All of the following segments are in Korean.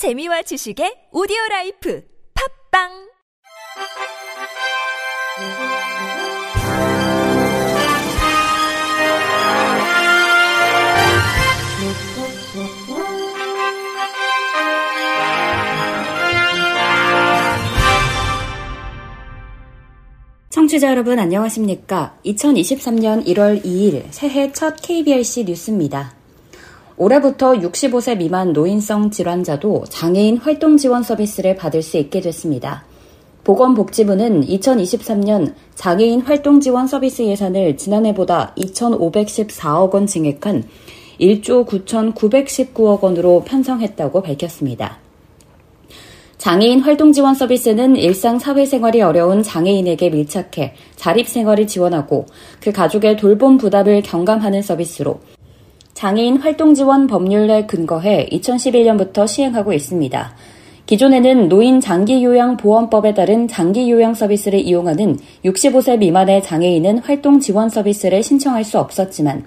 재미와 지식의 오디오 라이프 팝빵 청취자 여러분 안녕하십니까? 2023년 1월 2일 새해 첫 KBRC 뉴스입니다. 올해부터 65세 미만 노인성 질환자도 장애인 활동 지원 서비스를 받을 수 있게 됐습니다. 보건복지부는 2023년 장애인 활동 지원 서비스 예산을 지난해보다 2,514억 원 증액한 1조 9,919억 원으로 편성했다고 밝혔습니다. 장애인 활동 지원 서비스는 일상 사회생활이 어려운 장애인에게 밀착해 자립생활을 지원하고 그 가족의 돌봄 부담을 경감하는 서비스로 장애인 활동 지원 법률에 근거해 2011년부터 시행하고 있습니다. 기존에는 노인 장기요양보험법에 따른 장기요양 서비스를 이용하는 65세 미만의 장애인은 활동 지원 서비스를 신청할 수 없었지만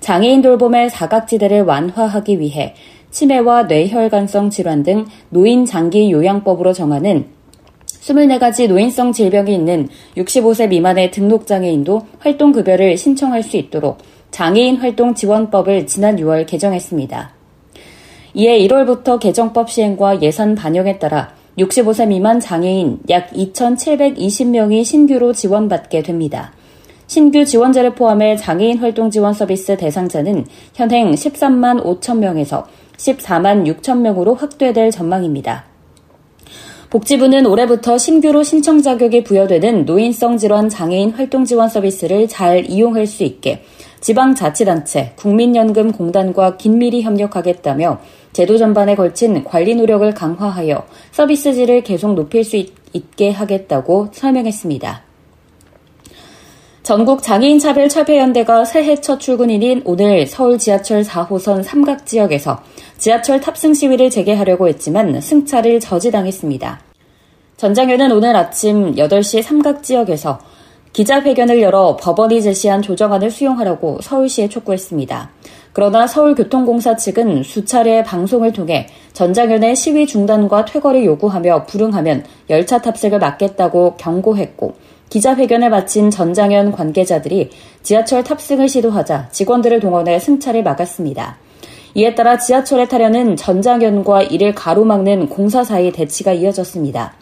장애인 돌봄의 사각지대를 완화하기 위해 치매와 뇌혈관성 질환 등 노인 장기 요양법으로 정하는 24가지 노인성 질병이 있는 65세 미만의 등록장애인도 활동급여를 신청할 수 있도록 장애인 활동 지원법을 지난 6월 개정했습니다. 이에 1월부터 개정법 시행과 예산 반영에 따라 65세 미만 장애인 약 2,720명이 신규로 지원받게 됩니다. 신규 지원자를 포함해 장애인 활동 지원 서비스 대상자는 현행 13만 5천 명에서 14만 6천 명으로 확대될 전망입니다. 복지부는 올해부터 신규로 신청 자격이 부여되는 노인성 질환 장애인 활동 지원 서비스를 잘 이용할 수 있게 지방자치단체, 국민연금공단과 긴밀히 협력하겠다며 제도 전반에 걸친 관리 노력을 강화하여 서비스 질을 계속 높일 수 있 게 하겠다고 설명했습니다. 전국 장애인 차별 철폐 연대가 새해 첫 출근일인 오늘 서울 지하철 4호선 삼각 지역에서 지하철 탑승 시위를 재개하려고 했지만 승차를 저지당했습니다. 전장현은 오늘 아침 8시 삼각 지역에서 기자회견을 열어 법원이 제시한 조정안을 수용하라고 서울시에 촉구했습니다. 그러나 서울교통공사 측은 수차례 방송을 통해 전장현의 시위 중단과 퇴거를 요구하며 불응하면 열차 탑승을 막겠다고 경고했고 기자회견을 마친 전장현 관계자들이 지하철 탑승을 시도하자 직원들을 동원해 승차를 막았습니다. 이에 따라 지하철에 타려는 전장현과 이를 가로막는 공사 사이 대치가 이어졌습니다.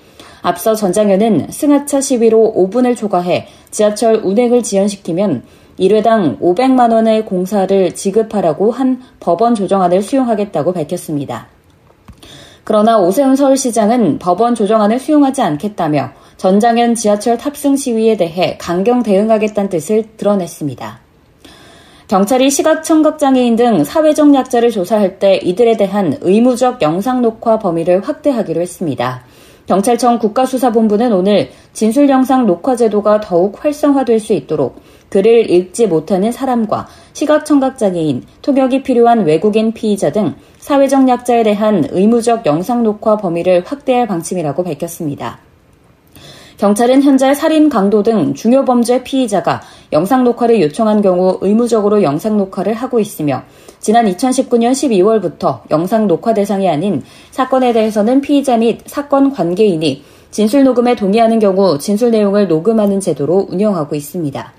앞서 전장현은 승하차 시위로 5분을 초과해 지하철 운행을 지연시키면 1회당 500만 원의 공사를 지급하라고 한 법원 조정안을 수용하겠다고 밝혔습니다. 그러나 오세훈 서울시장은 법원 조정안을 수용하지 않겠다며 전장현 지하철 탑승 시위에 대해 강경 대응하겠다는 뜻을 드러냈습니다. 경찰이 시각청각장애인 등 사회적 약자를 조사할 때 이들에 대한 의무적 영상 녹화 범위를 확대하기로 했습니다. 경찰청 국가수사본부는 오늘 진술 영상 녹화 제도가 더욱 활성화될 수 있도록 글을 읽지 못하는 사람과 시각청각장애인, 통역이 필요한 외국인 피의자 등 사회적 약자에 대한 의무적 영상 녹화 범위를 확대할 방침이라고 밝혔습니다. 경찰은 현재 살인, 강도 등 중요 범죄 피의자가 영상 녹화를 요청한 경우 의무적으로 영상 녹화를 하고 있으며 지난 2019년 12월부터 영상 녹화 대상이 아닌 사건에 대해서는 피의자 및 사건 관계인이 진술 녹음에 동의하는 경우 진술 내용을 녹음하는 제도로 운영하고 있습니다.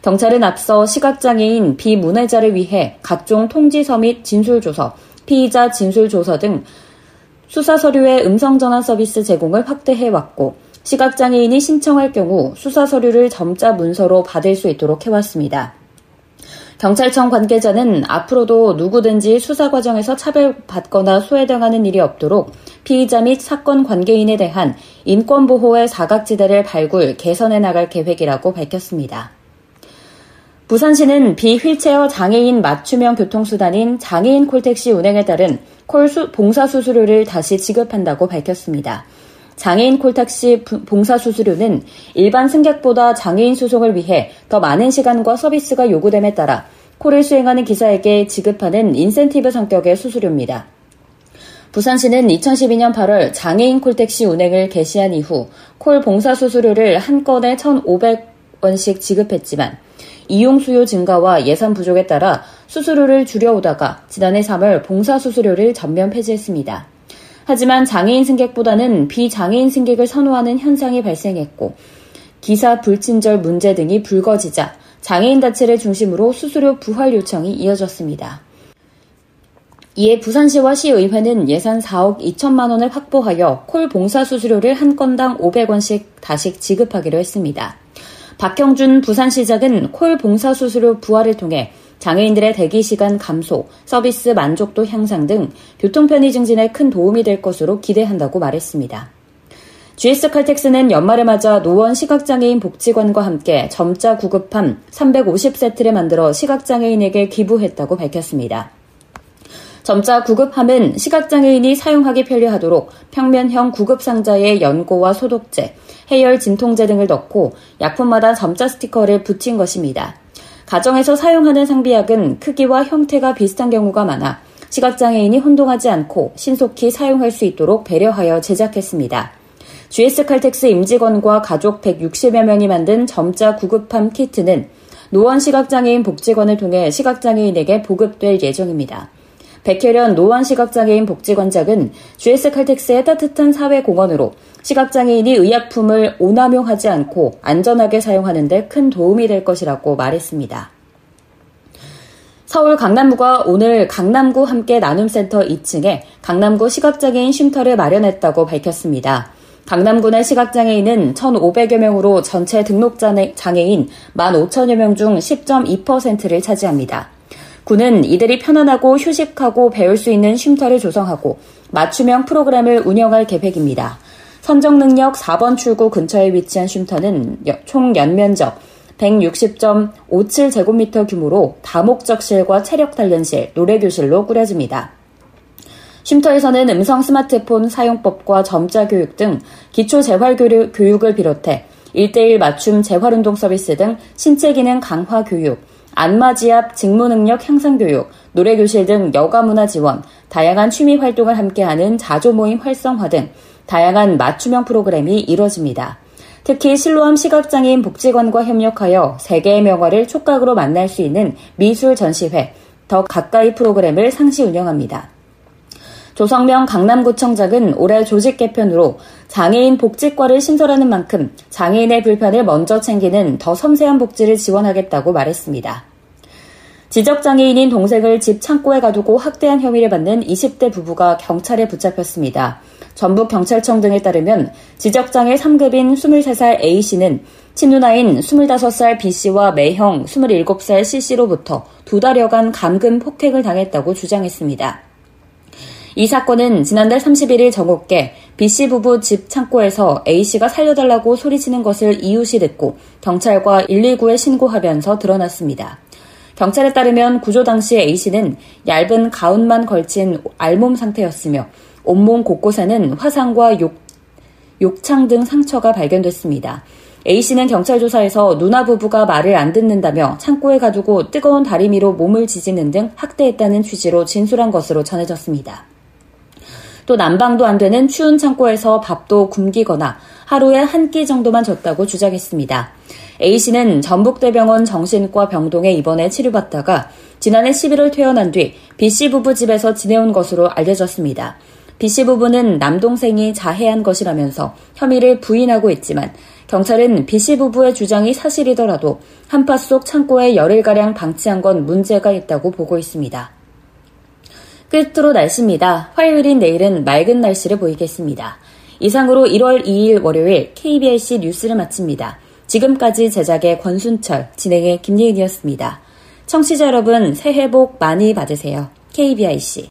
경찰은 앞서 시각장애인 비문해자를 위해 각종 통지서 및 진술조서, 피의자 진술조서 등 수사 서류의 음성 전환 서비스 제공을 확대해 왔고 시각장애인이 신청할 경우 수사 서류를 점자 문서로 받을 수 있도록 해왔습니다. 경찰청 관계자는 앞으로도 누구든지 수사 과정에서 차별받거나 소외당하는 일이 없도록 피의자 및 사건 관계인에 대한 인권보호의 사각지대를 발굴, 개선해 나갈 계획이라고 밝혔습니다. 부산시는 비휠체어 장애인 맞춤형 교통수단인 장애인 콜택시 운행에 따른 콜 봉사 수수료를 다시 지급한다고 밝혔습니다. 장애인 콜택시 봉사 수수료는 일반 승객보다 장애인 수송을 위해 더 많은 시간과 서비스가 요구됨에 따라 콜을 수행하는 기사에게 지급하는 인센티브 성격의 수수료입니다. 부산시는 2012년 8월 장애인 콜택시 운행을 개시한 이후 콜 봉사 수수료를 한 건에 1,500원씩 지급했지만 이용 수요 증가와 예산 부족에 따라 수수료를 줄여오다가 지난해 3월 봉사 수수료를 전면 폐지했습니다. 하지만 장애인 승객보다는 비장애인 승객을 선호하는 현상이 발생했고 기사 불친절 문제 등이 불거지자 장애인 단체를 중심으로 수수료 부활 요청이 이어졌습니다. 이에 부산시와 시의회는 예산 4억 2천만 원을 확보하여 콜 봉사 수수료를 한 건당 500원씩 다시 지급하기로 했습니다. 박형준 부산시장은 콜 봉사 수수료 부활을 통해 장애인들의 대기 시간 감소, 서비스 만족도 향상 등 교통 편의 증진에 큰 도움이 될 것으로 기대한다고 말했습니다. GS 칼텍스는 연말을 맞아 노원 시각장애인 복지관과 함께 점자 구급함 350세트를 만들어 시각장애인에게 기부했다고 밝혔습니다. 점자 구급함은 시각장애인이 사용하기 편리하도록 평면형 구급상자에 연고와 소독제, 해열 진통제 등을 넣고 약품마다 점자 스티커를 붙인 것입니다. 가정에서 사용하는 상비약은 크기와 형태가 비슷한 경우가 많아 시각장애인이 혼동하지 않고 신속히 사용할 수 있도록 배려하여 제작했습니다. GS 칼텍스 임직원과 가족 160여 명이 만든 점자 구급함 키트는 노원 시각장애인 복지관을 통해 시각장애인에게 보급될 예정입니다. 백혜련 노원 시각장애인 복지관장은 GS 칼텍스의 따뜻한 사회 공헌으로 시각장애인이 의약품을 오남용하지 않고 안전하게 사용하는 데 큰 도움이 될 것이라고 말했습니다. 서울 강남구가 오늘 강남구 함께 나눔센터 2층에 강남구 시각장애인 쉼터를 마련했다고 밝혔습니다. 강남구 내 시각장애인은 1,500여 명으로 전체 등록 장애인 15,000여 명 중 10.2%를 차지합니다. 군은 이들이 편안하고 휴식하고 배울 수 있는 쉼터를 조성하고 맞춤형 프로그램을 운영할 계획입니다. 선정 능력 4번 출구 근처에 위치한 쉼터는 총 연면적 160.57제곱미터 규모로 다목적실과 체력 단련실, 노래교실로 꾸려집니다. 쉼터에서는 음성 스마트폰 사용법과 점자 교육 등 기초 재활 교육을 비롯해 1대1 맞춤 재활운동 서비스 등 신체 기능 강화 교육, 안마지압 직무능력 향상 교육, 노래교실 등 여가문화 지원, 다양한 취미 활동을 함께하는 자조 모임 활성화 등 다양한 맞춤형 프로그램이 이뤄집니다. 특히 실로암 시각장애인 복지관과 협력하여 세계의 명화를 촉각으로 만날 수 있는 미술 전시회, 더 가까이 프로그램을 상시 운영합니다. 조성명 강남구청장은 올해 조직 개편으로 장애인 복지과를 신설하는 만큼 장애인의 불편을 먼저 챙기는 더 섬세한 복지를 지원하겠다고 말했습니다. 지적장애인인 동생을 집 창고에 가두고 학대한 혐의를 받는 20대 부부가 경찰에 붙잡혔습니다. 전북경찰청 등에 따르면 지적장애 3급인 23살 A씨는 친누나인 25살 B씨와 매형 27살 C씨로부터 두 달여간 감금 폭행을 당했다고 주장했습니다. 이 사건은 지난달 31일 정오께 B씨 부부 집 창고에서 A씨가 살려달라고 소리치는 것을 이웃이 듣고 경찰과 119에 신고하면서 드러났습니다. 경찰에 따르면 구조 당시 A씨는 얇은 가운만 걸친 알몸 상태였으며 온몸 곳곳에는 화상과 욕, 욕창 등 상처가 발견됐습니다. A씨는 경찰 조사에서 누나 부부가 말을 안 듣는다며 창고에 가두고 뜨거운 다리미로 몸을 지지는 등 학대했다는 취지로 진술한 것으로 전해졌습니다. 또 난방도 안 되는 추운 창고에서 밥도 굶기거나 하루에 한 끼 정도만 줬다고 주장했습니다. A씨는 전북대병원 정신과 병동에 입원해 치료받다가 지난해 11월 퇴원한 뒤 B씨 부부 집에서 지내온 것으로 알려졌습니다. B씨 부부는 남동생이 자해한 것이라면서 혐의를 부인하고 있지만 경찰은 B씨 부부의 주장이 사실이더라도 한파 속 창고에 열흘가량 방치한 건 문제가 있다고 보고 있습니다. 끝으로 날씨입니다. 화요일인 내일은 맑은 날씨를 보이겠습니다. 이상으로 1월 2일 월요일 KBRC 뉴스를 마칩니다. 지금까지 제작의 권순철, 진행의 김예은이었습니다. 청취자 여러분, 새해 복 많이 받으세요. KBIC.